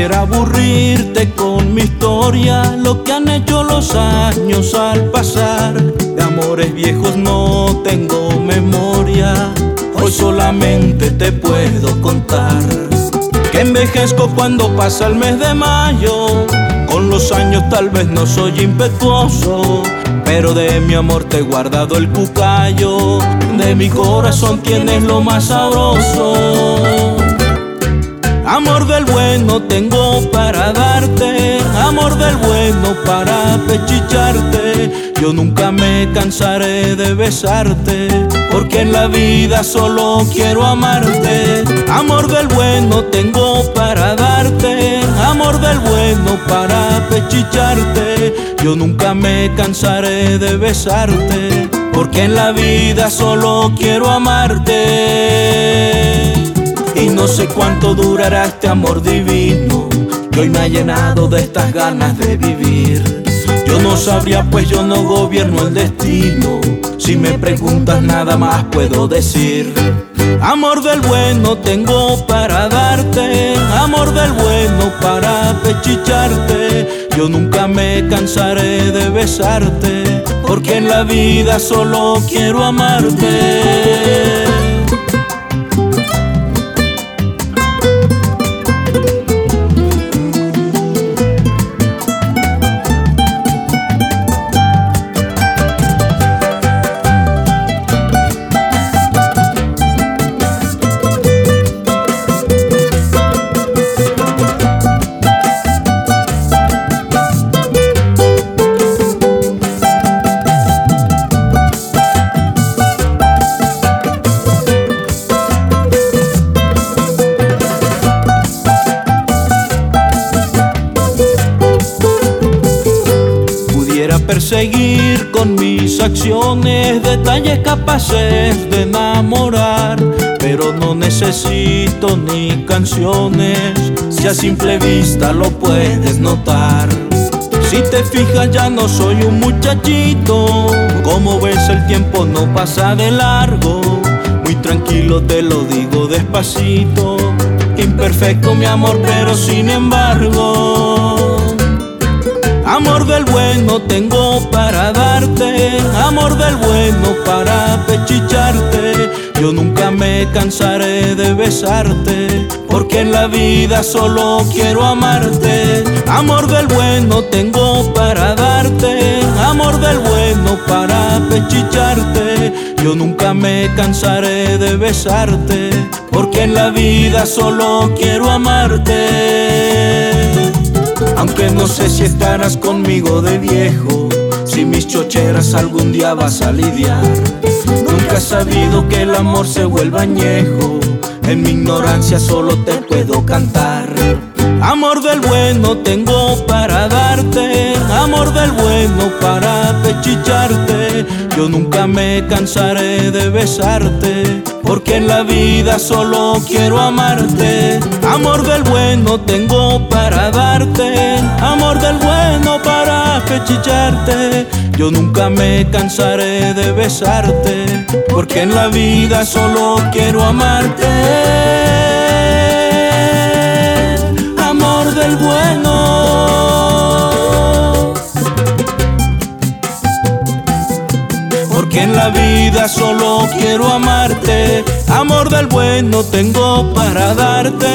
quisiera aburrirte con mi historia, lo que han hecho los años al pasar. De amores viejos no tengo memoria, hoy solamente te puedo contar. Que envejezco cuando pasa el mes de mayo, con los años tal vez no soy impetuoso, pero de mi amor te he guardado el cucayo, de mi corazón tienes lo más sabroso. Amor del bueno tengo para darte, amor del bueno para pechicharte. Yo nunca me cansaré de besarte, porque en la vida solo quiero amarte. Amor del bueno tengo para darte, amor del bueno para pechicharte. Yo nunca me cansaré de besarte, porque en la vida solo quiero amarte. No sé cuánto durará este amor divino que hoy me ha llenado de estas ganas de vivir. Yo no sabría pues yo no gobierno el destino. Si me preguntas nada más puedo decir. Amor del bueno tengo para darte, amor del bueno para pechicharte. Yo nunca me cansaré de besarte, porque en la vida solo quiero amarte. Perseguir con mis acciones detalles capaces de enamorar, pero no necesito ni canciones, si a simple vista lo puedes notar. Si te fijas ya no soy un muchachito, como ves el tiempo no pasa de largo, muy tranquilo te lo digo despacito, imperfecto mi amor pero sin embargo Amor del bueno tengo para darte, amor del bueno para pechicharte. Yo nunca me cansaré de besarte, porque en la vida solo quiero amarte. Amor del bueno tengo para darte, amor del bueno para pechicharte. Yo nunca me cansaré de besarte, porque en la vida solo quiero amarte. No sé si estarás conmigo de viejo, si mis chocheras algún día vas a lidiar. Nunca he sabido que el amor se vuelva añejo, en mi ignorancia solo te puedo cantar. Amor del bueno tengo para darte, nunca me cansaré de besarte, porque en la vida solo quiero amarte. Amor del bueno tengo para darte, amor del bueno para pechicharte. Yo nunca me cansaré de besarte, porque en la vida solo quiero amarte. solo quiero amarte, amor del bueno tengo para darte.